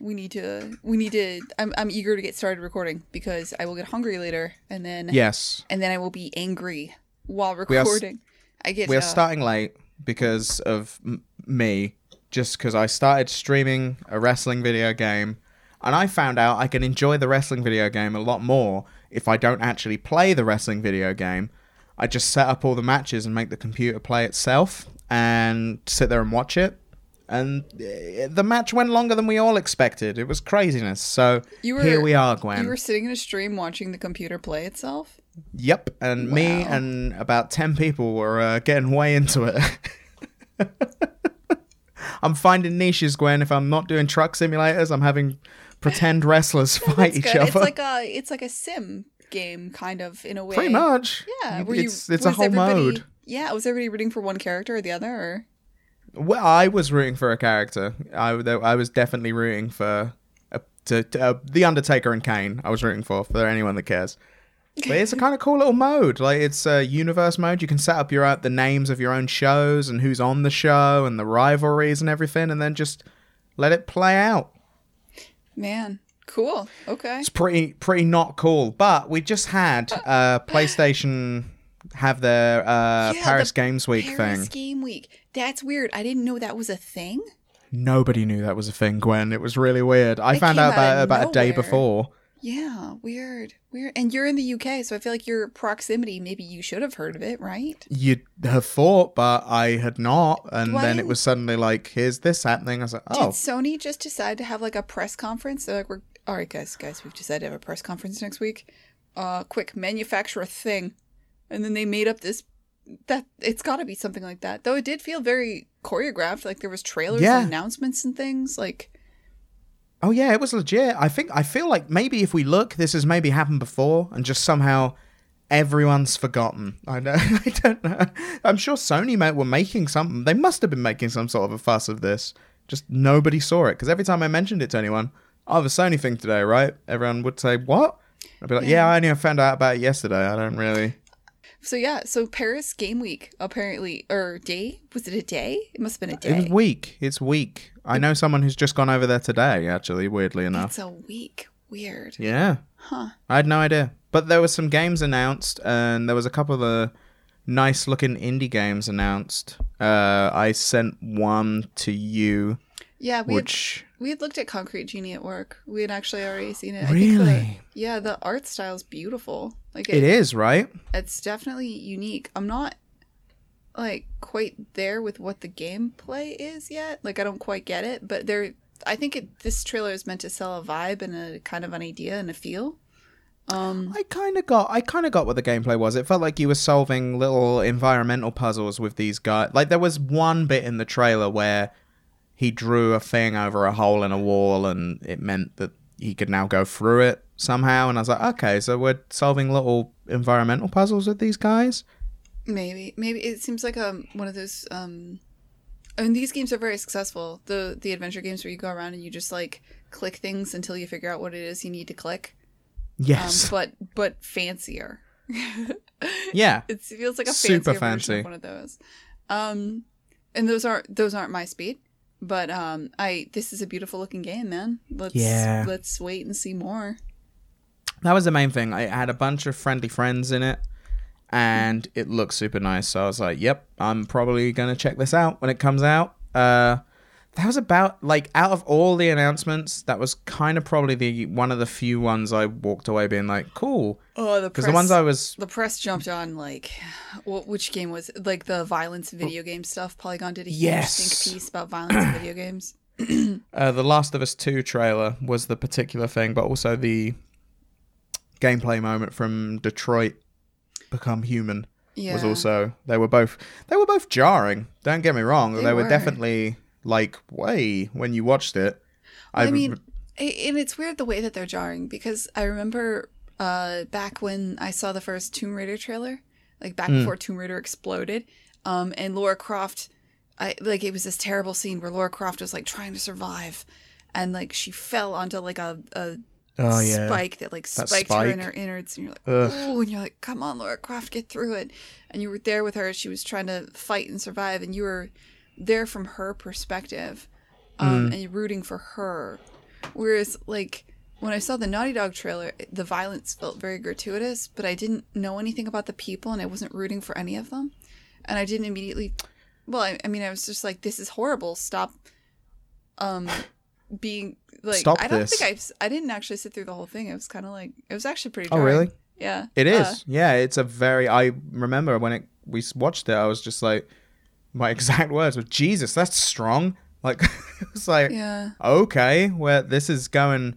we need to we need to. I'm I'm eager to get started recording because I will get hungry later, and then Yes. and then I will be angry while are s- recording. I get We are uh, starting late because of m- me, just because I started streaming a wrestling video game, and I found out I can enjoy the wrestling video game a lot more if I don't actually play the wrestling video game. I just set up all the matches and make the computer play itself and sit there and watch it. And uh, the match went longer than we all expected. It was craziness. So You were- here we are, Gwen. You were sitting in a stream watching the computer play itself. Yep, and me and about 10 people were uh, getting way into it. I'm finding niches, Gwen. If I'm not doing truck simulators, I'm having pretend wrestlers fight each good. other. It's like a it's like a sim game kind of in a way. Pretty much. Yeah. You- Were you, it's it's a was whole everybody- mode. Yeah. Was everybody rooting for one character or the other? Or Well, I was rooting for a character. I, I was definitely rooting for uh, to, to, uh, the Undertaker and Kane. I was rooting for for anyone that cares. But it's a kind of cool little mode. Like it's a universe mode. You can set up your uh, the names of your own shows and who's on the show and the rivalries and everything, and then just let it play out. man, cool. Okay. It's pretty pretty not cool. But we just had uh, PlayStation have their uh, Yeah, Paris the Games Week Paris thing. Game Week. That's weird. I didn't know that was a thing. Nobody knew that was a thing, Gwen. It was really weird. I It found out out about of it about a day before. Yeah, weird, weird. And you're in the UK, so I feel like your proximity. Maybe you should have heard of it, right? You'd have thought, but I had not. And Why then it was suddenly like, here's this happening. I was like, Did oh, Sony just decide to have like a press conference? They're like, "We're all right, guys, guys. We've decided to have a press conference next week. Uh, quick, manufacture a thing." And then they made up this. That it's got to be something like that. Though it did feel very choreographed. Like there was trailers Yeah. and announcements and things. Like oh yeah, it was legit. I think I feel like maybe if we look, this has maybe happened before, and just somehow everyone's forgotten. I know. I don't know. I'm sure Sony were making something. They must have been making some sort of a fuss of this. Just nobody saw it because every time I mentioned it to anyone, oh, the Sony thing today, right? Everyone would say, "What?" I'd be like, "Yeah, I only found out about it yesterday. I don't really." So, yeah. So Paris Game Week apparently, or day was it a day? It must have been a It was day. weak. It's week. I know someone who's just gone over there today. Actually, weirdly enough. It's a week. Weird. Yeah. Huh. I had no idea. But there was some games announced, and there was a couple of the nice looking indie games announced. Uh, I sent one to you, Yeah, we had which We had looked at Concrete Genie at work. We had actually already seen it. I think the- really yeah, the art style's beautiful. Like it is right. It's definitely unique. I'm not like quite there with what the gameplay is yet. Like I don't quite get it, but there. I think it, this trailer is meant to sell a vibe and a kind of an idea and a feel. Um, I kind of got, I kind of got what the gameplay was. It felt like you were solving little environmental puzzles with these guys. Like there was one bit in the trailer where he drew a thing over a hole in a wall, and it meant that he could now go through it somehow. And I was like, okay, so we're solving little environmental puzzles with these guys. maybe, maybe it seems like um one of those um. And these games are very successful. The the adventure games where you go around and you just like click things until you figure out what it is you need to click. Yes. um, but but fancier. yeah. it feels like a Super fancy. one of those. Um, and those aren't those aren't my speed, but um, I this is a beautiful looking game, man. Let's Yeah. let's wait and see more. That was the main thing. I had a bunch of friendly friends in it, and it looks super nice. So I was like, "Yep, I'm probably gonna check this out when it comes out." Uh, that was about like out of all the announcements, that was kind of probably the one of the few ones I walked away being like, "Cool," Oh, the because press, the ones I was the press jumped on like, what which game was it? like the violence video game stuff? Polygon did a huge Yes. think piece about violence in video games. uh, the Last of Us Two trailer was the particular thing, but also the gameplay moment from Detroit Become Human. Yeah, was also they were both they were both jarring. Don't get me wrong. They, They were. were. definitely like way when you watched it. I mean, a- and it's weird the way that they're jarring because I remember uh, back when I saw the first Tomb Raider trailer, like back Hmm. before Tomb Raider exploded, um, and Lara Croft, I like it was this terrible scene where Lara Croft was like trying to survive, and like she fell onto like a, a oh yeah, spike that like That spiked her in her innards, and you're like, oh, and you're like, come on, Lara Croft, get through it, and you were there with her. She was trying to fight and survive, and you were there from her perspective, um, and you're rooting for her. Whereas, like, when I saw the Naughty Dog trailer, the violence felt very gratuitous, but I didn't know anything about the people and I wasn't rooting for any of them. And I didn't immediately. Well, I, I mean, I was just like, this is horrible. Stop um, being. Like, Stop I don't this. think I've. I didn't actually sit through the whole thing. It was kind of like. It was actually pretty Oh, really? Yeah. It is. Uh, yeah, it's a very. I remember when it we watched it, I was just like, my exact words were, "Jesus, that's strong." Like, it was like, yeah. okay, where this is going,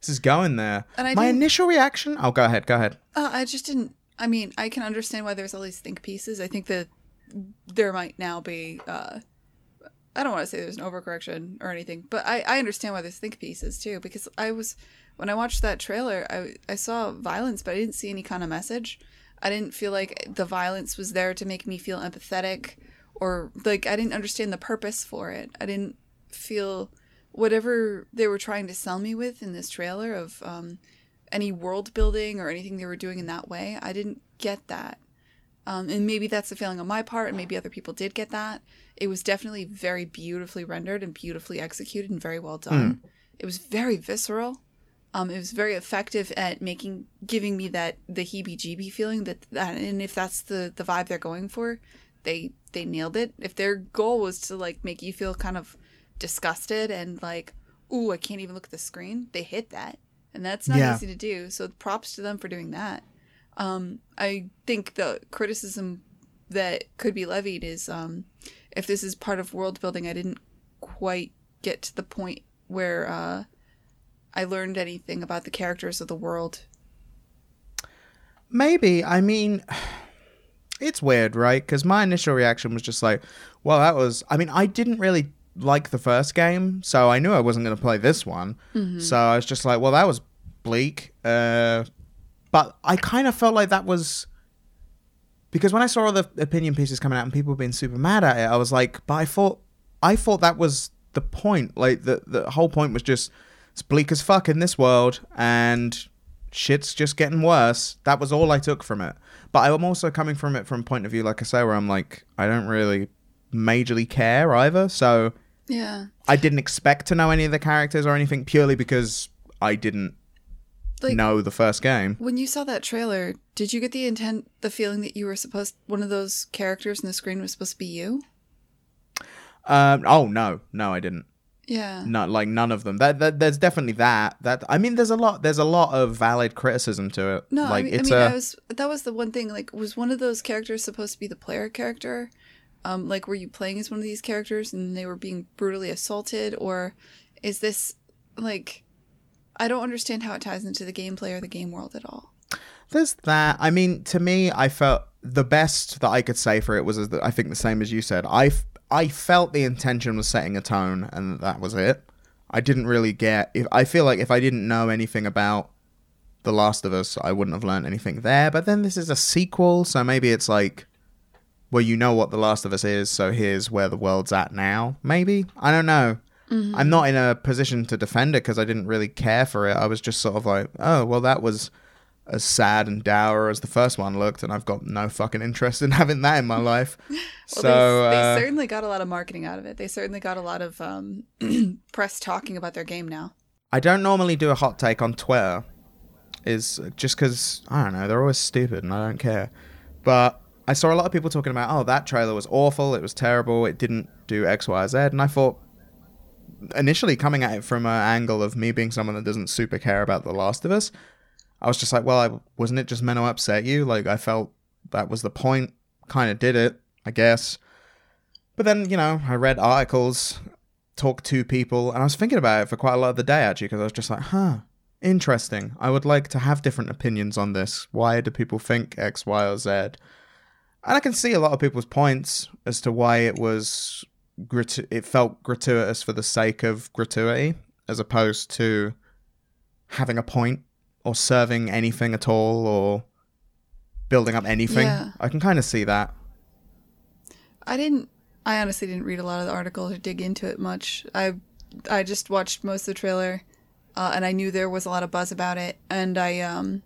this is going there. And I my initial reaction. Oh, go ahead, go ahead. Uh, I just didn't. I mean, I can understand why there's all these think pieces. I think that there might now be. Uh, I don't want to say there's an overcorrection or anything, but I, I understand why there's think pieces too. Because I was when I watched that trailer, I I saw violence, but I didn't see any kind of message. I didn't feel like the violence was there to make me feel empathetic, or like I didn't understand the purpose for it. I didn't feel whatever they were trying to sell me with in this trailer of um, any world building or anything they were doing in that way. I didn't get that. Um, and maybe that's a failing on my part, and maybe other people did get that. It was definitely very beautifully rendered and beautifully executed and very well done. It was very visceral. Um, it was very effective at making, giving me that the heebie-jeebie feeling that, that, and if that's the the vibe they're going for, they they nailed it. If their goal was to like make you feel kind of disgusted and like, ooh, I can't even look at the screen, they hit that, and that's not Yeah. easy to do. So props to them for doing that. Um, I think the criticism that could be levied is um, if this is part of world building, I didn't quite get to the point where uh, I learned anything about the characters of the world. Maybe. I mean, it's weird, right? Because my initial reaction was just like, well, that was. I mean, I didn't really like the first game, so I knew I wasn't going to play this one. So I was just like, well, that was bleak. Uh, but I kind of felt like that was. Because when I saw all the opinion pieces coming out and people being super mad at it, I was like, but I thought, I thought that was the point. Like the the whole point was just it's bleak as fuck in this world, and shit's just getting worse. That was all I took from it. But I'm also coming from it from a point of view, like I say, where I'm like, I don't really majorly care either. So Yeah. I didn't expect to know any of the characters or anything purely because I didn't Like- know the first game. When you saw that trailer, did you get the intent, the feeling that you were supposed, one of those characters in the screen was supposed to be you? Um, oh no, no, I didn't. Yeah. Not like none of them. That, that there's definitely that. That I mean, there's a lot. There's a lot of valid criticism to it. No, like I mean, it's I, mean a I was that was the one thing. Like, was one of those characters supposed to be the player character? Um, like, were you playing as one of these characters and they were being brutally assaulted, or is this like? I don't understand how it ties into the gameplay or the game world at all. There's that. I mean, to me, I felt the best that I could say for it was, I think the same as you said. I, I felt the intention was setting a tone, and that was it. I didn't really get. If I feel like if I didn't know anything about The Last of Us, I wouldn't have learned anything there. But then this is a sequel, so maybe it's like, well, you know what The Last of Us is, so here's where the world's at now. Maybe I don't know. I'm not in a position to defend it because I didn't really care for it. I was just sort of like, oh, well, that was as sad and dour as the first one looked, and I've got no fucking interest in having that in my life. Well, so they, they uh, certainly got a lot of marketing out of it. They certainly got a lot of um, press talking about their game now. I don't normally do a hot take on Twitter, is just because I don't know they're always stupid and I don't care. But I saw a lot of people talking about, oh, that trailer was awful, it was terrible, it didn't do X, Y, Z, and I thought initially coming at it from an angle of me being someone that doesn't super care about The Last of Us, I was just like, well, I, wasn't it just meant to upset you? Like I felt that was the point, kind of did it, I guess. But then you know, I read articles talked to people, and I was thinking about it for quite a lot of the day actually, because I was just like, huh, interesting. I would like to have different opinions on this. Why do people think X, Y, or Z? And I can see a lot of people's points as to why it was gratu- it felt gratuitous for the sake of gratuity, as opposed to having a point or serving anything at all or building up anything. Yeah. I can kind of see that. I didn't. I honestly didn't read a lot of the articles or dig into it much. I I just watched most of the trailer, uh, and I knew there was a lot of buzz about it. And I um,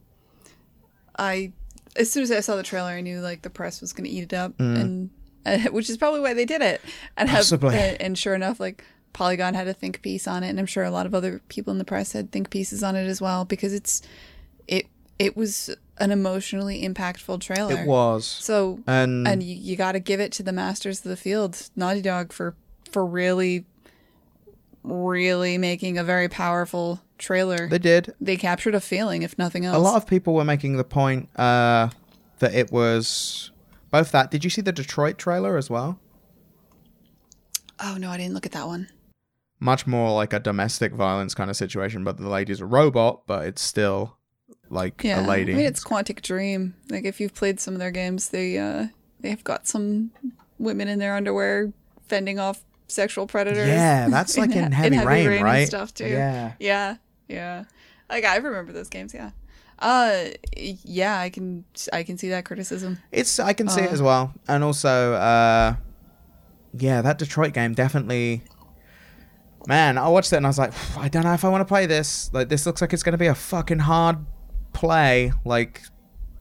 I as soon as I saw the trailer, I knew like the press was going to eat it up, and uh, which is probably why they did it. And have Possibly. and, and sure enough, like Polygon had a think piece on it, and I'm sure a lot of other people in the press had think pieces on it as well because it's it it was an emotionally impactful trailer. It was. So And, and you, you got to give it to the masters of the field, Naughty Dog, for for really, really making a very powerful trailer. they did. They captured a feeling, if nothing else. A lot of people were making the point uh, that it was both that. Did you see the Detroit trailer as well? oh no, I didn't look at that one. Much more like a domestic violence kind of situation, but the lady's a robot, but it's still like Yeah, a lady. I mean, it's Quantic Dream. Like if you've played some of their games, they uh they've got some women in their underwear fending off sexual predators. yeah, that's like in, Heavy, Rain, and right? stuff too. Yeah. Yeah, yeah. Like I remember those games. Yeah. Uh, yeah. I can I can see that criticism. It's I can see it Uh. as well, and also, uh, yeah, that Detroit game definitely. Man, I watched it and I was like, I don't know if I want to play this. Like, this looks like it's gonna be a fucking hard play. Like,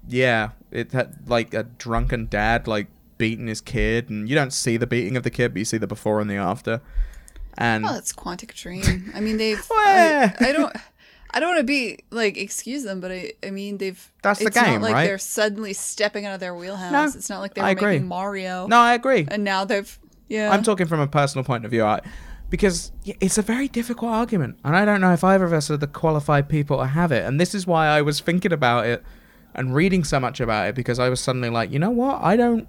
yeah, it had like a drunken dad like beating his kid, and you don't see the beating of the kid, but you see the before and the after. And well, it's Quantic Dream. I mean, they've. I, I don't. I don't want to be like excuse them, but I, I mean they've. That's the it's not game, like right? they're suddenly stepping out of their wheelhouse. No, it's not like they I were agree. making Mario, no, I agree. and now they've. Yeah. I'm talking from a personal point of view, I, because it's a very difficult argument, and I don't know if either of us are the qualified people to have it. And this is why I was thinking about it and reading so much about it because I was suddenly like, you know what? I don't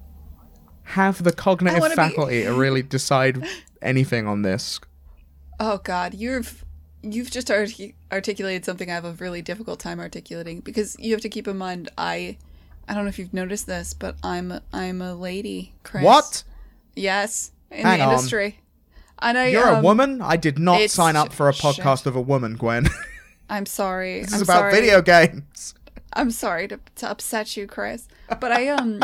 have the cognitive wanna be- faculty to really decide anything on this. Oh God, you've you've just artic- articulated something I have a really difficult time articulating because you have to keep in mind I I don't know if you've noticed this, but I'm I'm a lady. Chris. What? Yes, in Hang the on. industry. I You're a um, woman? I did not sign up for a shit. podcast of a woman, Gwen. I'm sorry. this I'm is about sorry. video games. I'm sorry to, to upset you, Chris, but I um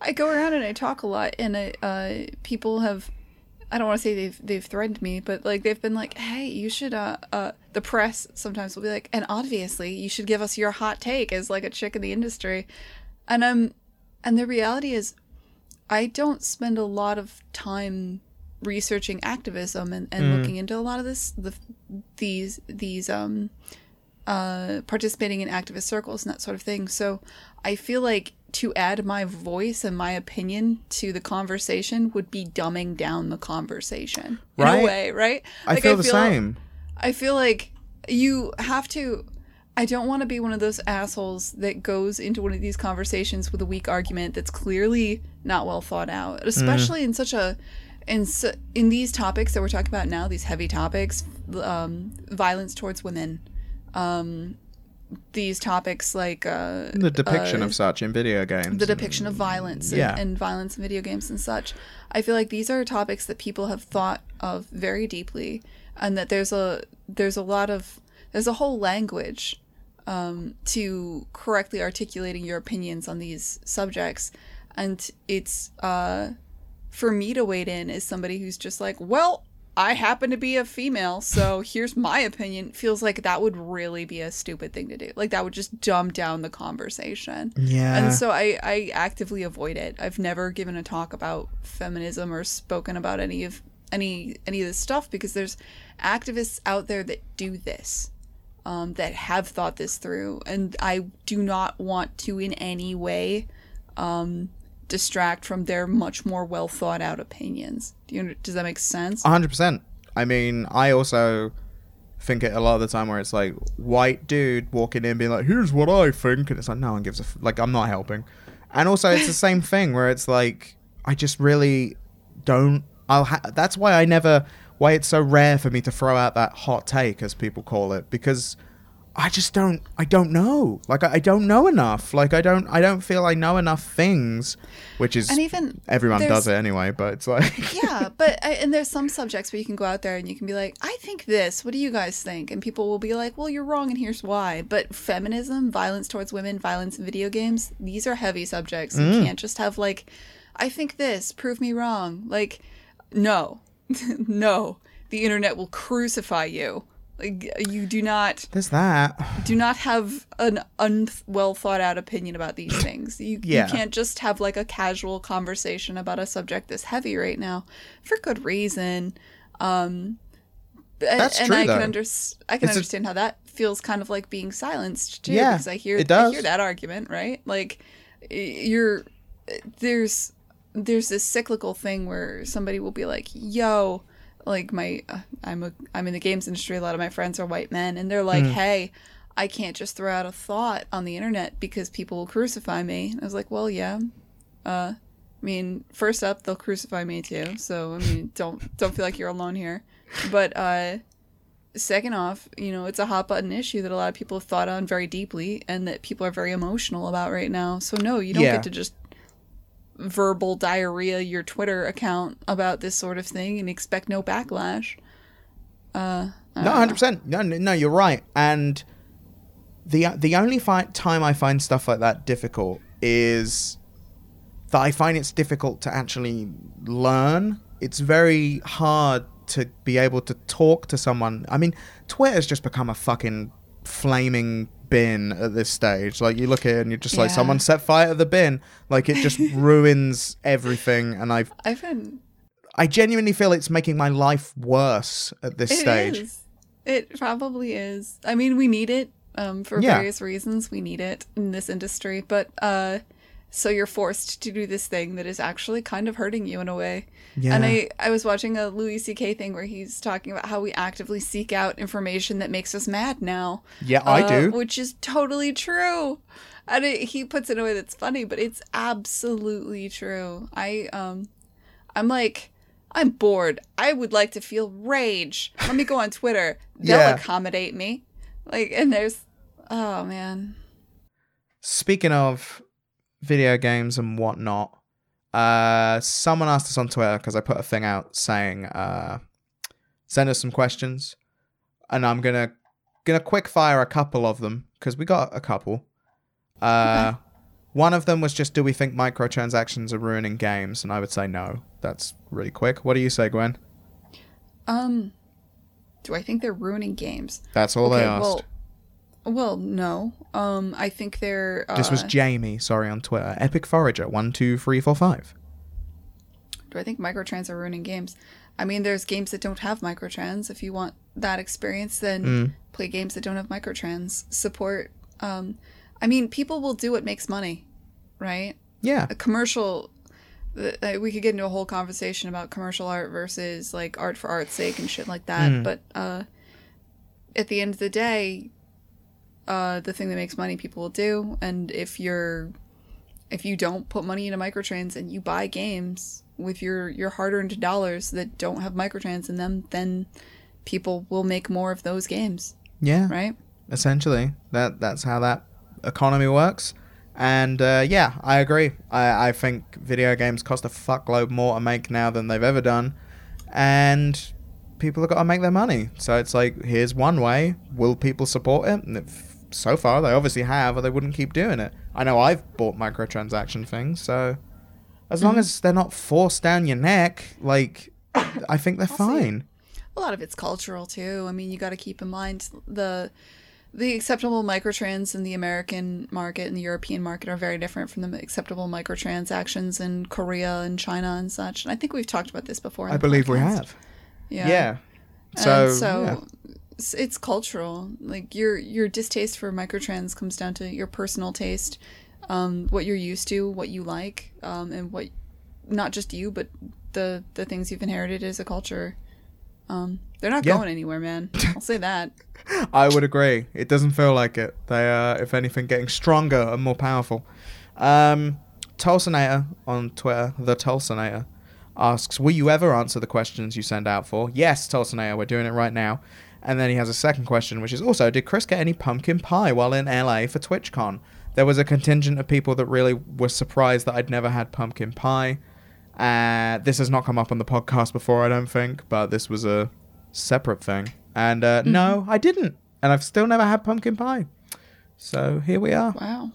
I go around and I talk a lot, and I, uh people have I don't want to say they've they've threatened me, but like they've been like, hey, you should uh uh the press sometimes will be like, and obviously you should give us your hot take as like a chick in the industry, and um and the reality is, I don't spend a lot of time researching activism and, and looking into a lot of this the these these um uh, participating in activist circles and that sort of thing. So I feel like to add my voice and my opinion to the conversation would be dumbing down the conversation in Right. a way, right? I Like, feel the same. I feel like you have to. I don't want to be one of those assholes that goes into one of these conversations with a weak argument that's clearly not well thought out, especially in such a in su- in these topics that we're talking about now, these heavy topics, um, violence towards women, um, these topics like uh, The depiction uh, of such in video games. the depiction of violence and, Yeah. and violence in video games and such. I feel like these are topics that people have thought of very deeply, and that there's a there's a lot of there's a whole language um, to correctly articulating your opinions on these subjects, and it's uh, for me to wade in as somebody who's just like, well, I happen to be a female, so here's my opinion. Feels like that would really be a stupid thing to do. Like that would just dumb down the conversation. Yeah. And so I, I actively avoid it. I've never given a talk about feminism or spoken about any of any any of this stuff because there's activists out there that do this, um, that have thought this through, and I do not want to in any way um, distract from their much more well thought out opinions. Do you does that make sense? hundred percent. I mean, I also think it a lot of the time where it's like white dude walking in being like, "Here's what I think," and it's like no one gives a f- like. I'm not helping. And also, it's the same thing where it's like I just really don't. I'll. Ha- that's why I never. Why it's so rare for me to throw out that hot take, as people call it, because I just don't. I don't know. Like I, I don't know enough. Like I don't. I don't feel I know enough things, which is And even everyone does it anyway. But it's like yeah, but I, and there's some subjects where you can go out there and you can be like, I think this. What do you guys think? And people will be like, Well, you're wrong, and here's why. But feminism, violence towards women, violence in video games, these are heavy subjects. You mm. can't just have like, I think this. Prove me wrong. Like, no, no. The internet will crucify you. Like, you do not there's that. do not have an unwell thought out opinion about these things. You, Yeah. you can't just have like a casual conversation about a subject this heavy right now for good reason. Um, and, That's and true, I though. can under- I can It's a- understand how that feels kind of like being silenced too. Yeah, because I hear it I hear that argument, right? Like you're there's there's this cyclical thing where somebody will be like, "Yo." Like my, uh, I'm a, I'm in the games industry. A lot of my friends are white men, and they're like, "Hey, I can't just throw out a thought on the internet because people will crucify me." I was like, "Well, yeah, uh, I mean, first up, they'll crucify me too. So I mean, don't don't feel like you're alone here. But uh, second off, you know, it's a hot button issue that a lot of people have thought on very deeply, and that people are very emotional about right now. So no, you don't Yeah. get to just verbal diarrhea your Twitter account about this sort of thing and expect no backlash. Uh, No, hundred percent. No, no, no, you're right. And the the only fi- time I find stuff like that difficult is that I find it's difficult to actually learn. It's very hard to be able to talk to someone. I mean, Twitter's just become a fucking flaming bin at this stage. Like you look at it and you're just like, Yeah. someone set fire to the bin. Like it just ruins everything. And I've I've been I genuinely feel it's making my life worse at this It stage. is. It probably is. I mean, we need it um, for Yeah. various reasons. We need it in this industry, but uh, so you're forced to do this thing that is actually kind of hurting you in a way. Yeah. And I, I was watching a Louis C.K. thing where he's talking about how we actively seek out information that makes us mad now. Yeah, I uh, do. Which is totally true. And it, he puts it in a way that's funny, but it's absolutely true. I um, I'm like, I'm bored. I would like to feel rage. Let me go on Twitter. They'll Yeah. accommodate me. Like, and there's, oh man, Speaking of video games and whatnot, uh, someone asked us on Twitter because I put a thing out saying, uh, send us some questions, and I'm gonna gonna quick fire a couple of them because we got a couple. Uh, one of them was just, do we think microtransactions are ruining games? And I would say no. That's really quick. What do you say, Gwen? um, do I think they're ruining games? That's all they asked. well, well, no. Um, I think they're. Uh, this was Jamie, sorry, on Twitter. Epic Forager one two three four five. do I think microtrans are ruining games? I mean, there's games that don't have microtrans. If you want that experience, then Mm. play games that don't have microtrans. Support. Um, I mean, people will do what makes money, right? Yeah, a commercial uh, we could get into a whole conversation about commercial art versus like art for art's sake and shit like that Mm. but uh at the end of the day uh the thing that makes money people will do. And if you're if you don't put money into microtrans and you buy games with your your hard-earned dollars that don't have microtrans in them then people will make more of those games. Yeah. right? Essentially. That that's how that economy works. And uh, yeah i agree. I, I think video games cost a fuckload more to make now than they've ever done. And people have got to make their money. So it's like here's one way. Will people support it? And if, so far they obviously have or they wouldn't keep doing it i know i've bought microtransaction things so as long mm. as they're not forced down your neck like i think they're fine a lot of it's cultural too. I mean, you got to keep in mind the the acceptable microtrans in the American market and the European market are very different from the acceptable microtransactions in Korea and China and such. And I think we've talked about this before. on i the believe we podcast. have Yeah. yeah, So, so, so yeah. It's, it's cultural. Like your your distaste for microtrans comes down to your personal taste, um, what you're used to, what you like, um, and what not just you, but the the things you've inherited as a culture. Um, they're not Yeah. going anywhere, man. I'll say that. I would agree. It doesn't feel like it. They are, if anything, getting stronger and more powerful. Um, Tulsonator on Twitter, the Tulsonator, asks, "Will you ever answer the questions you send out for?" Yes, Tulsonator, we're doing it right now. And then he has a second question, which is also, did Chris get any pumpkin pie while in LA for TwitchCon? There was a contingent of people that really were surprised that I'd never had pumpkin pie. Uh, this has not come up on the podcast before, I don't think, but this was a separate thing. And uh, no, I didn't. And I've still never had pumpkin pie. So here we are. Wow.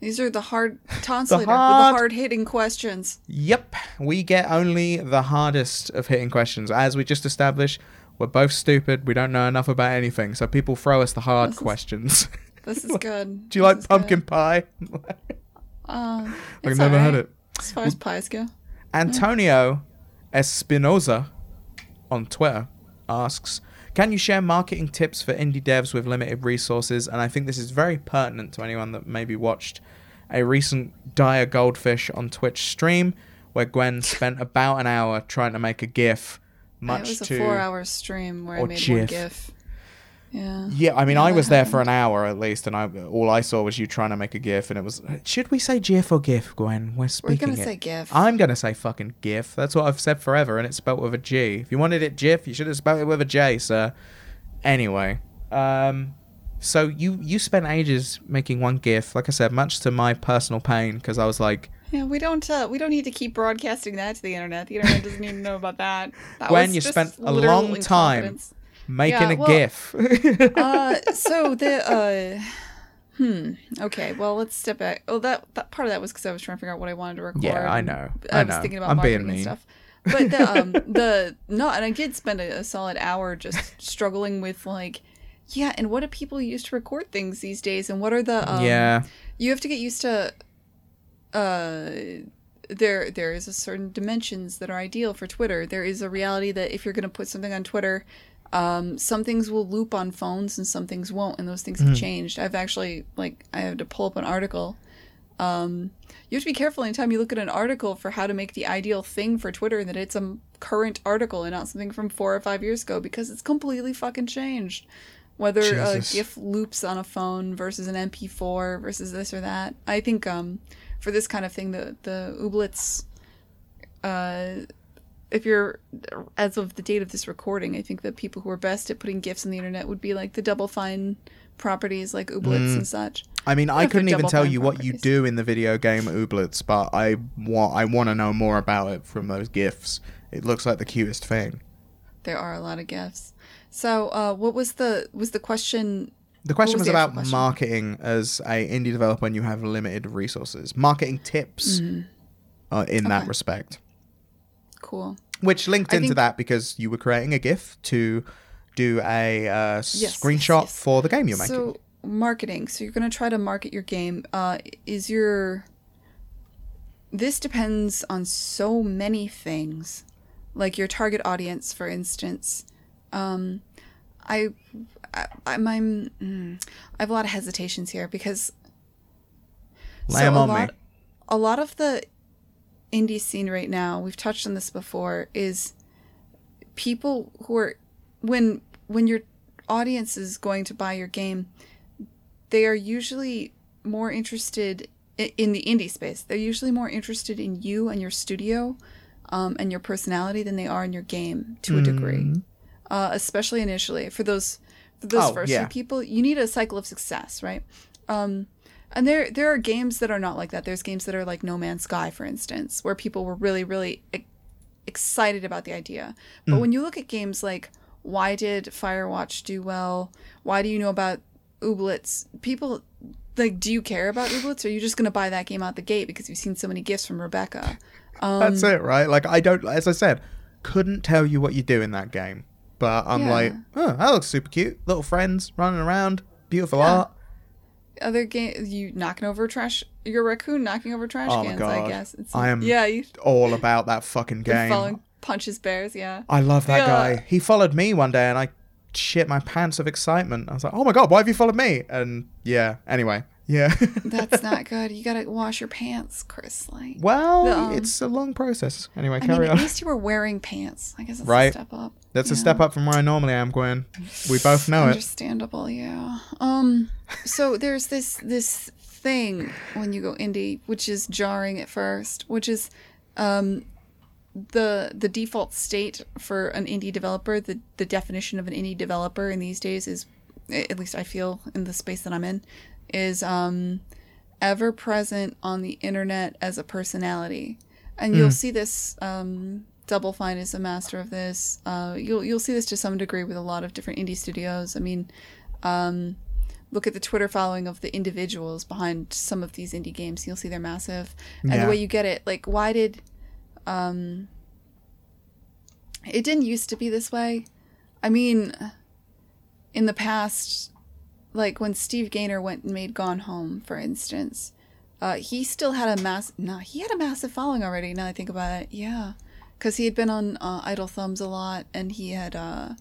These are the hard with hard- the hard hitting questions. Yep, we get only the hardest of hitting questions. As we just established, we're both stupid. We don't know enough about anything. So people throw us the hard This is- questions. This is good. Do you This like pumpkin good. pie? Um, I've never had it. As far as pies go. Antonio Espinoza on Twitter asks, Can you share marketing tips for indie devs with limited resources? And I think this is very pertinent to anyone that maybe watched a recent Dire Goldfish on Twitch stream where Gwen spent about an hour trying to make a GIF, much it was a to four-hour stream where I made one GIF. GIF. Yeah. Yeah, I mean, Yeah, I was there for an hour at least, and I all I saw was you trying to make a GIF, and it was. Should we say GIF or GIF, Gwen? We're speaking. We're gonna it. say GIF. I'm gonna say fucking GIF. That's what I've said forever, and it's spelled with a G. If you wanted it GIF, you should have spelled it with a J, sir. Anyway, um, so you you spent ages making one GIF, like I said, much to my personal pain, because I was like, Yeah, we don't. Uh, we don't need to keep broadcasting that to the internet. The internet doesn't need to know about that. that Gwen, you spent a long time making Yeah, a well, GIF. uh, so the uh, hmm. Okay, well, let's step back. Oh, that that part of that was because I was trying to figure out what I wanted to record. Yeah, I know. I, I was thinking about I'm being marketing and mean. stuff. But the um the no, and I did spend a, a solid hour just struggling with like, yeah, and what do people use to record things these days, and what are the um, yeah, you have to get used to uh there there is a certain dimensions that are ideal for Twitter. There is a reality that if you're going to put something on Twitter, um, some things will loop on phones and some things won't, and those things have changed. I've actually like I had to pull up an article. Um, you have to be careful anytime you look at an article for how to make the ideal thing for Twitter that it's a current article and not something from four or five years ago because it's completely fucking changed. Whether a GIF loops on a phone versus an MP4 versus this or that, I think um, for this kind of thing, the the ooblets, uh, if you're as of the date of this recording, I think the people who are best at putting GIFs on the internet would be like the Double Fine properties like ooblets Mm. and such. I mean, I if couldn't even tell you what you do in the video game Ooblets, but I want I want to know more about it from those gifs. It looks like the cutest thing. There are a lot of GIFs. So, uh, what was the was the question? The question was was, the about question? marketing as a indie developer when you have limited resources. Marketing tips uh, in that respect, Cool. which linked I into think- that because you were creating a GIF to do a uh, yes, screenshot yes. for the game you're making. So marketing. So you're going to try to market your game. Uh, is your this depends on so many things, like your target audience, for instance. Um, I, I I'm, I'm mm, I have a lot of hesitations here because Lay 'em a me. lot, a lot of the indie scene right now, we've touched on this before, is people who are when when your audience is going to buy your game, they are usually more interested in the indie space. They're usually more interested in you and your studio, um, and your personality than they are in your game to a degree. Uh, especially initially for those for those. Oh, first yeah. few people, you need a cycle of success, right? Um, and there there are games that are not like that. There's games that are like No Man's Sky, for instance, where people were really really e- excited about the idea. But Mm. when you look at games like why did Firewatch do well? Why do you know about Ooblets? People like, do you care about Ooblets? Or are you just gonna buy that game out the gate because you've seen so many gifts from Rebecca? Um, That's it, right? Like I don't, as I said, couldn't tell you what you do in that game, but I'm Yeah. like, oh, that looks super cute. Little friends running around, beautiful Yeah. art. Other game, you knocking over trash, your raccoon knocking over trash Oh cans. I guess it's I am yeah. You All about that fucking game. following punches bears. Yeah. I love that Yeah. guy. He followed me one day, and I shit my pants of excitement. I was like, oh my god, why have you followed me? And yeah, anyway, yeah. That's not good. You gotta wash your pants, Chris. Like, well, The, um, it's a long process. Anyway, I carry mean, at least you were wearing pants. I guess that's Right. a step up. That's a step up from where I normally am, Gwen. We both know it. Understandable, yeah. Um, so there's this this thing when you go indie, which is jarring at first, which is, um, the the default state for an indie developer. The the definition of an indie developer in these days is, at least I feel in the space that I'm in, is um, ever present on the internet as a personality, and you'll see this. Um, Double Fine is a master of this. Uh, you'll you'll see this to some degree with a lot of different indie studios. I mean, um, look at the Twitter following of the individuals behind some of these indie games. You'll see they're massive, and Yeah. the way you get it, like, why did, um, it didn't used to be this way. I mean, in the past, like when Steve Gaynor went and made Gone Home, for instance, uh, he still had a mass. No, he had a massive following already. Now that I think about it, yeah, because he had been on uh, Idle Thumbs a lot, and he had uh,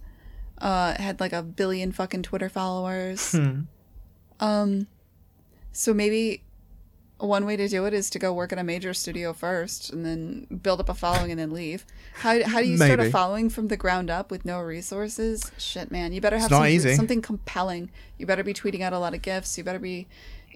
Uh, had like a billion fucking Twitter followers. Hmm. Um, so maybe one way to do it is to go work at a major studio first, and then build up a following, and then leave. How how do you start a following from the ground up with no resources? Shit, man, you better have not some, easy. something compelling. You better be tweeting out a lot of gifs. You better be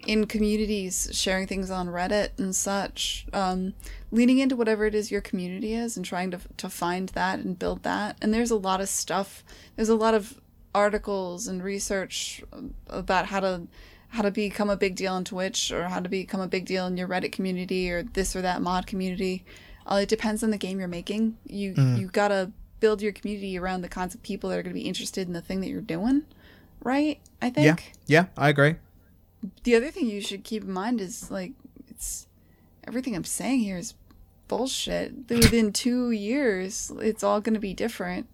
in communities sharing things on Reddit and such. Um, leaning into whatever it is your community is and trying to to find that and build that. And there's a lot of stuff. There's a lot of articles and research about how to how to become a big deal on Twitch or how to become a big deal in your Reddit community or this or that mod community. Uh, it depends on the game you're making. You you gotta build your community around the kinds of people that are gonna be interested in the thing that you're doing, right? I think. Yeah. Yeah, I agree. The other thing you should keep in mind is like it's everything I'm saying here is bullshit. Within two years, it's all gonna be different.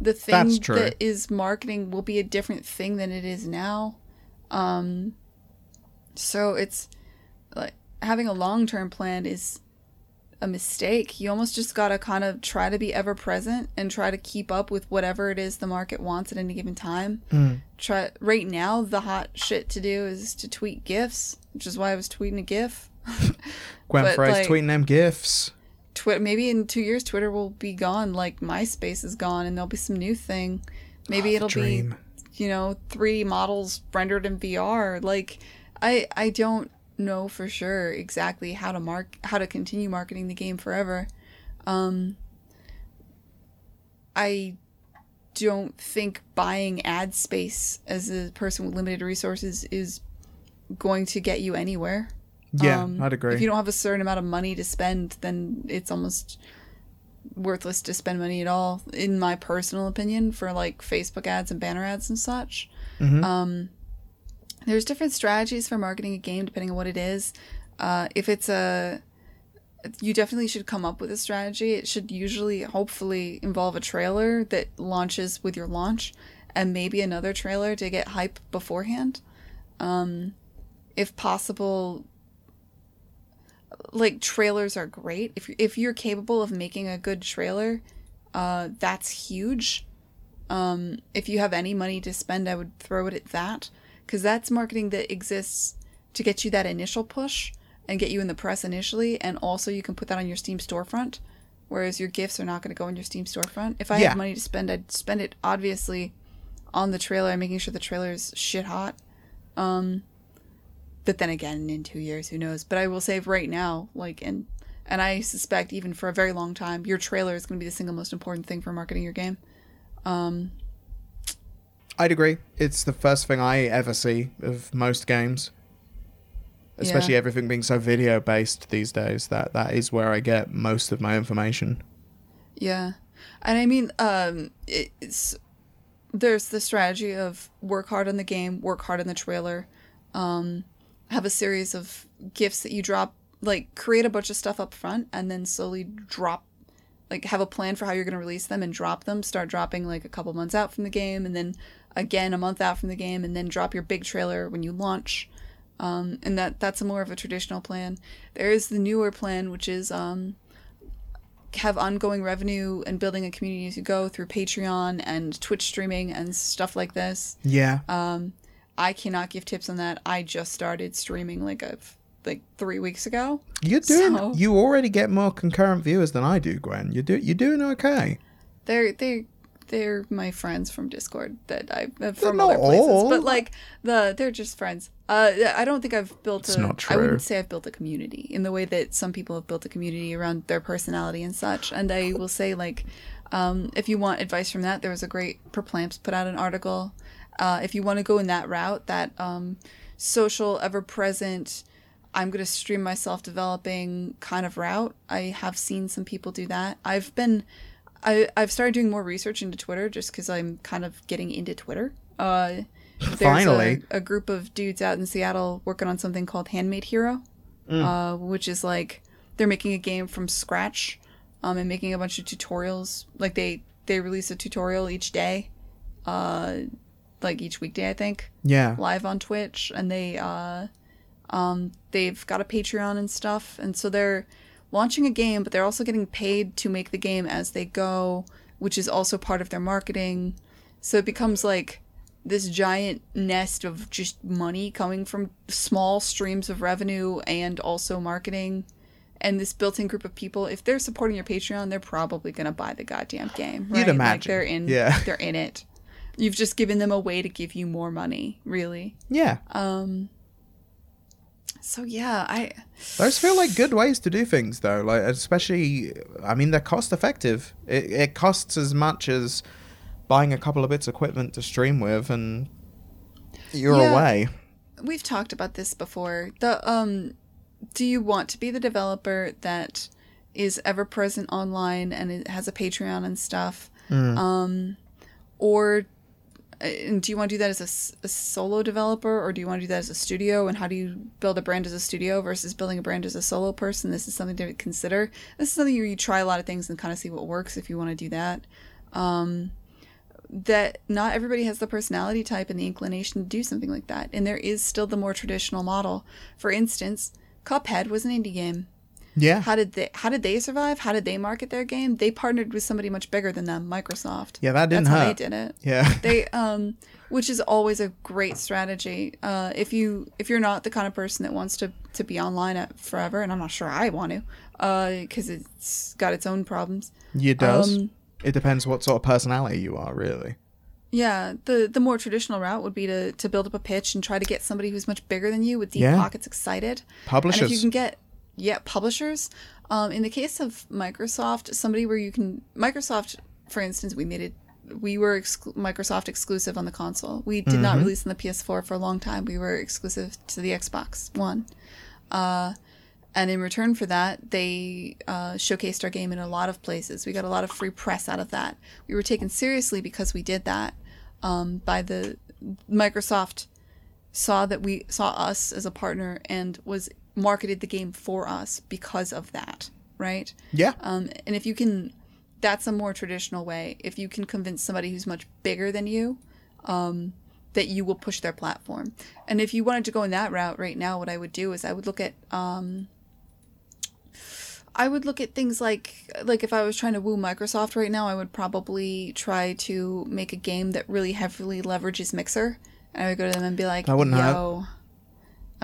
The thing that is marketing will be a different thing than it is now. Um, so it's like having a long term plan is a mistake. You almost just gotta kind of try to be ever present and try to keep up with whatever it is the market wants at any given time. Mm. Try right now the hot shit to do is to tweet gifs, which is why I was tweeting a gif. Gwen Frey's like- tweeting them gifs. Twitter maybe in two years Twitter will be gone, like MySpace is gone, and there'll be some new thing. Maybe Oh, it'll dream. be you know 3D models rendered in VR. Like I I don't know for sure exactly how to mark how to continue marketing the game forever. Um, I don't think buying ad space as a person with limited resources is going to get you anywhere. Yeah, Um, I'd agree. If you don't have a certain amount of money to spend, then it's almost worthless to spend money at all, in my personal opinion, for like Facebook ads and banner ads and such. Mhm. Um, there's different strategies for marketing a game depending on what it is. Uh, if it's a you definitely should come up with a strategy. It should usually, hopefully, involve a trailer that launches with your launch, and maybe another trailer to get hype beforehand. Um, if possible, like trailers are great. If if you're capable of making a good trailer, uh, that's huge. Um, if you have any money to spend, I would throw it at that because that's marketing that exists to get you that initial push and get you in the press initially, and also you can put that on your Steam storefront. Whereas your gifts are not going to go in your Steam storefront. If I Yeah. had money to spend, I'd spend it obviously on the trailer and making sure the trailer is shit hot. Um, but then again, in two years, who knows? But I will say right now, like, and and I suspect even for a very long time, your trailer is going to be the single most important thing for marketing your game. Um, I'd agree. It's the first thing I ever see of most games. Especially Yeah. everything being so video based these days. That that is where I get most of my information. Yeah, and I mean, um, it's there's the strategy of work hard on the game, work hard on the trailer, um, have a series of gifts that you drop, like create a bunch of stuff up front, and then slowly drop, like have a plan for how you're going to release them and drop them. Start dropping like a couple months out from the game, and then again a month out from the game, and then drop your big trailer when you launch. Um, and that that's a more of a traditional plan. There is the newer plan, which is um, have ongoing revenue and building a community as you go through Patreon and Twitch streaming and stuff like this. Yeah. Um, I cannot give tips on that. I just started streaming like a like three weeks ago. You're doing so- you already get more concurrent viewers than I do, Gwen. You're do you're doing okay. They're they they're my friends from Discord that I uh, They're from other places, all. but like the they're just friends. Uh, I don't think I've built It's a. not I wouldn't say I've built a community in the way that some people have built a community around their personality and such. And I will say like, um, if you want advice from that, there was a great Perplamps put out an article. Uh, if you want to go in that route, that um, social, ever present. I'm going to stream myself developing kind of route. I have seen some people do that. I've been I, I've started doing more research into Twitter just because I'm kind of getting into Twitter. Uh, there's Finally. a, a group of dudes out in Seattle working on something called Handmade Hero, uh, which is like they're making a game from scratch um, and making a bunch of tutorials. Like they they release a tutorial each day, uh, like each weekday I think Yeah. live on Twitch, and they uh, um, they've got a Patreon and stuff, and so they're launching a game, but they're also getting paid to make the game as they go, which is also part of their marketing. So it becomes like this giant nest of just money coming from small streams of revenue and also marketing. And this built-in group of people, if they're supporting your Patreon, they're probably gonna buy the goddamn game. Right? Like imagine. they're in. Yeah. They're in it. You've just given them a way to give you more money, really. Yeah. Um. So yeah, I Those feel like good ways to do things, though. Like, especially, I mean, they're cost effective. It, it costs as much as buying a couple of bits of equipment to stream with, and you're Yeah. away. we've talked about this before. The um, do you want to be the developer that is ever present online and it has a Patreon and stuff, Mm. um, or and do you want to do that as a solo developer or do you want to do that as a studio? And how do you build a brand as a studio versus building a brand as a solo person? This is something to consider. This is something where you try a lot of things and kind of see what works if you want to do that. Um, that not everybody has the personality type and the inclination to do something like that. And there is still the more traditional model. For instance, Cuphead was an indie game. Yeah. How did they how did they survive? How did they market their game? They partnered with somebody much bigger than them, Microsoft. Yeah, that didn't That's how they did it. Yeah. They um which is always a great strategy. Uh if you if you're not the kind of person that wants to to be online at forever and I'm not sure I want to uh cuz it's got its own problems. It does. Um, it depends what sort of personality you are, really. Yeah, the the more traditional route would be to to build up a pitch and try to get somebody who's much bigger than you with deep Yeah. pockets excited. Publishers. And if you can get yeah, publishers. Um, in the case of Microsoft, somebody where you can Microsoft, for instance, we made it. We were exclu- Microsoft exclusive on the console. We did not release on the PS4 for a long time. We were exclusive to the Xbox One. Uh, and in return for that, they uh, showcased our game in a lot of places. We got a lot of free press out of that. We were taken seriously because we did that. Um, by the Microsoft saw that we saw us as a partner and was marketed the game for us because of that, right? yeah. Um, and if you can, that's a more traditional way. If you can convince somebody who's much bigger than you, um, that you will push their platform. And if you wanted to go in that route right now, what I would do is I would look at, um, I would look at things like, like if I was trying to woo Microsoft right now, I would probably try to make a game that really heavily leverages Mixer. And I would go to them and be like, That wouldn't yo,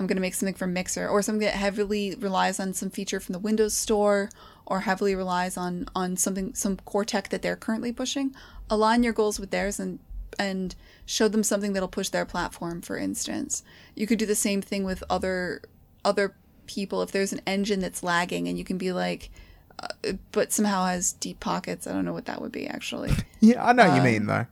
I'm going to make something from Mixer or something that heavily relies on some feature from the Windows Store or heavily relies on on something some core tech that they're currently pushing. Align your goals with theirs and and show them something that'll push their platform for instance. You could do the same thing with other other people if there's an engine that's lagging and you can be like uh, but somehow has deep pockets. I don't know what that would be actually. Yeah, I know what you um, mean, though.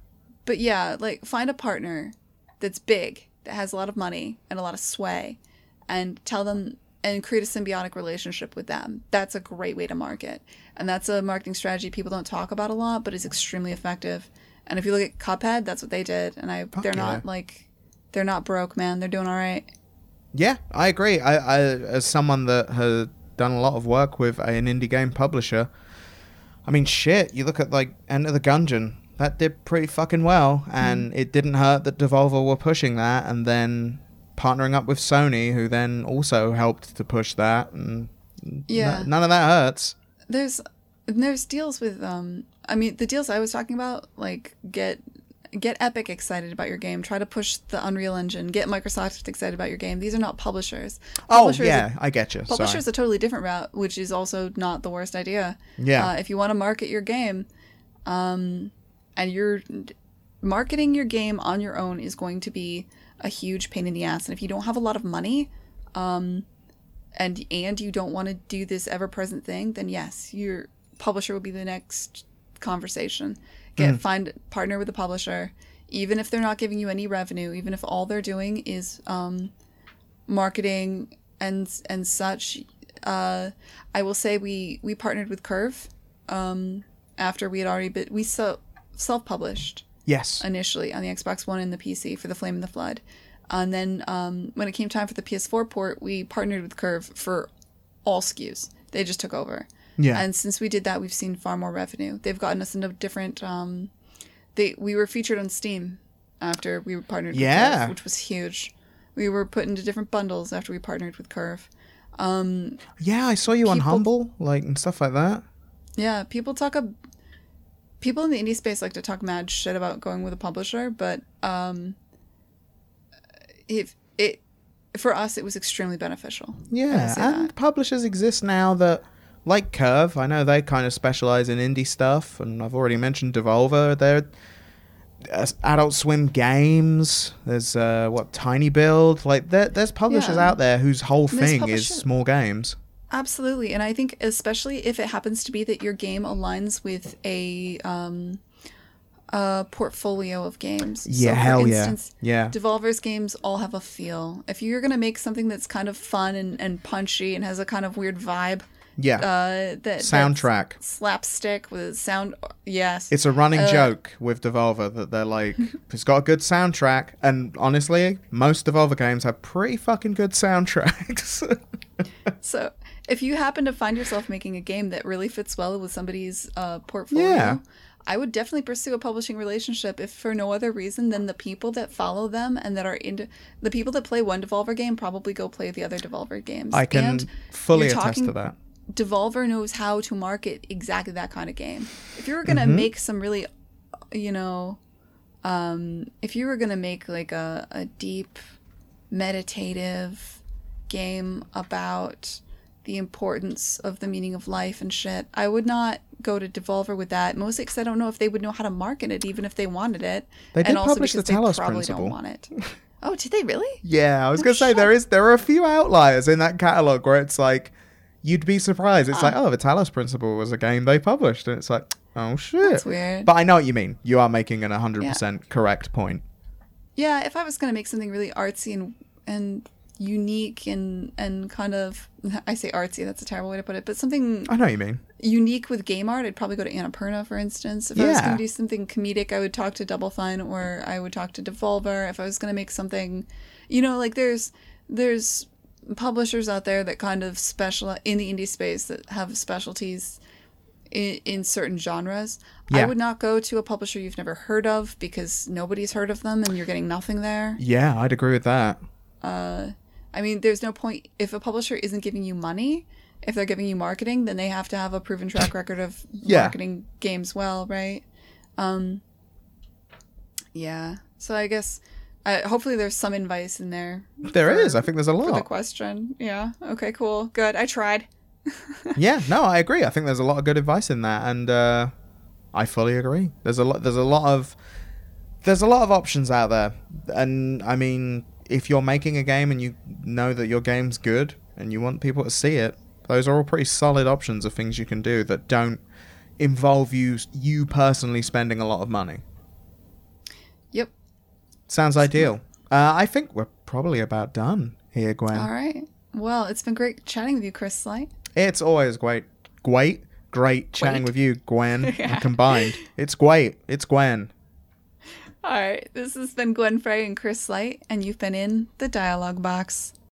But yeah, like find a partner that's big, that has a lot of money and a lot of sway, and tell them and create a symbiotic relationship with them. That's a great way to market. And that's a marketing strategy people don't talk about a lot, but is extremely effective. And if you look at Cuphead, that's what they did. And I they're yeah. not like they're not broke, man. They're doing all right. Yeah, I agree. I, I, as someone that has done a lot of work with an indie game publisher, I mean, shit. You look at like Enter the Gungeon. That did pretty fucking well, and it didn't hurt that Devolver were pushing that, and then partnering up with Sony, who then also helped to push that, and n- Yeah. none of that hurts. There's there's deals with um I mean the deals I was talking about like get get Epic excited about your game, try to push the Unreal Engine, get Microsoft excited about your game. These are not publishers. Oh Publisher is a- yeah, I get you. Publishers Sorry. a totally different route, which is also not the worst idea. Yeah. Uh, if you want to market your game, um, and you're marketing your game on your own is going to be a huge pain in the ass. And if you don't have a lot of money, um, and and you don't want to do this ever present thing, then yes, your publisher will be the next conversation. Get find partner with a publisher, even if they're not giving you any revenue, even if all they're doing is um, marketing and and such. Uh, I will say we we partnered with Curve um, after we had already been we so, self published yes. initially on the Xbox One and the PC for the Flame in the Flood. And then um, when it came time for the PS4 port, we partnered with Curve for all SKUs. They just took over. Yeah. And since we did that, we've seen far more revenue. They've gotten us into different. Um, they we were featured on Steam after we partnered with Yeah. Curve, which was huge. We were put into different bundles after we partnered with Curve. yeah, I saw you on Humble, like and stuff like that. Yeah, people talk. Ab- people in the indie space like to talk mad shit about going with a publisher, but um, if it for us, it was extremely beneficial. Yeah, and that. publishers exist now that, like Curve, I know they kind of specialize in indie stuff, and I've already mentioned Devolver. They're uh, Adult Swim Games. There's uh, what tinyBuild. Like there, there's publishers Yeah. out there whose whole thing is small games. Absolutely, and I think especially if it happens to be that your game aligns with a um, a portfolio of games. Yeah, so hell yeah. instance, Yeah. Devolver's games all have a feel. If you're gonna make something that's kind of fun and, and punchy and has a kind of weird vibe, Yeah. uh, that Soundtrack. slapstick with sound, yes, It's a running Uh, joke with Devolver that they're like, it's got a good soundtrack, and honestly, most Devolver games have pretty fucking good soundtracks. So, if you happen to find yourself making a game that really fits well with somebody's uh, portfolio, Yeah. I would definitely pursue a publishing relationship if for no other reason than the people that follow them and that are into the people that play one Devolver game probably go play the other Devolver games. I can And fully attest talking- to that. Devolver knows how to market exactly that kind of game. If you were gonna Mm-hmm. make some really, you know, um, if you were gonna make like a, a deep, meditative game about the importance of the meaning of life and shit, I would not go to Devolver with that. Mostly because I don't know if they would know how to market it, even if they wanted it. They did and also publish the because they Talos probably Principle. don't want it. Oh, did they really? Yeah, I was Oh, gonna say shit. there is there are a few outliers in that catalog where it's like you'd be surprised. It's like, ah. oh, the Talos Principle was a game they published, and it's like, oh shit. That's weird. But I know what you mean. You are making an hundred percent correct point. Yeah, if I was gonna make something really artsy and and unique and and kind of I say artsy, that's a terrible way to put it, but something I know what you mean. unique with game art, I'd probably go to Annapurna, for instance. If I was gonna do something comedic, I would talk to Double Fine or I would talk to Devolver. If I was gonna make something, you know, like there's there's publishers out there that kind of special in the indie space that have specialties in, in certain genres. Yeah. I would not go to a publisher you've never heard of because nobody's heard of them and you're getting nothing there. Yeah, I'd agree with that. Uh, I mean, there's no point if a publisher isn't giving you money. If they're giving you marketing, then they have to have a proven track record of Yeah. marketing games well, right? Um, yeah. So I guess, uh, hopefully, there's some advice in there There is. for- I think there's a lot. for the question. Yeah. Okay. Cool. Good. I tried. yeah, no, I agree. I think there's a lot of good advice in that, and uh, I fully agree. There's a lot. There's a lot of there's a lot of options out there, and I mean, if you're making a game and you know that your game's good and you want people to see it, those are all pretty solid options of things you can do that don't involve you you personally spending a lot of money. Yep. Sounds ideal. Uh, I think we're probably about done here, Gwen. All right. Well, it's been great chatting with you, Chris Slight. It's always great, great, great chatting Great. with you, Gwen. Yeah. Combined, it's great. It's Gwen. All right. This has been Gwen Frey and Chris Slight, and you've been in the dialogue box.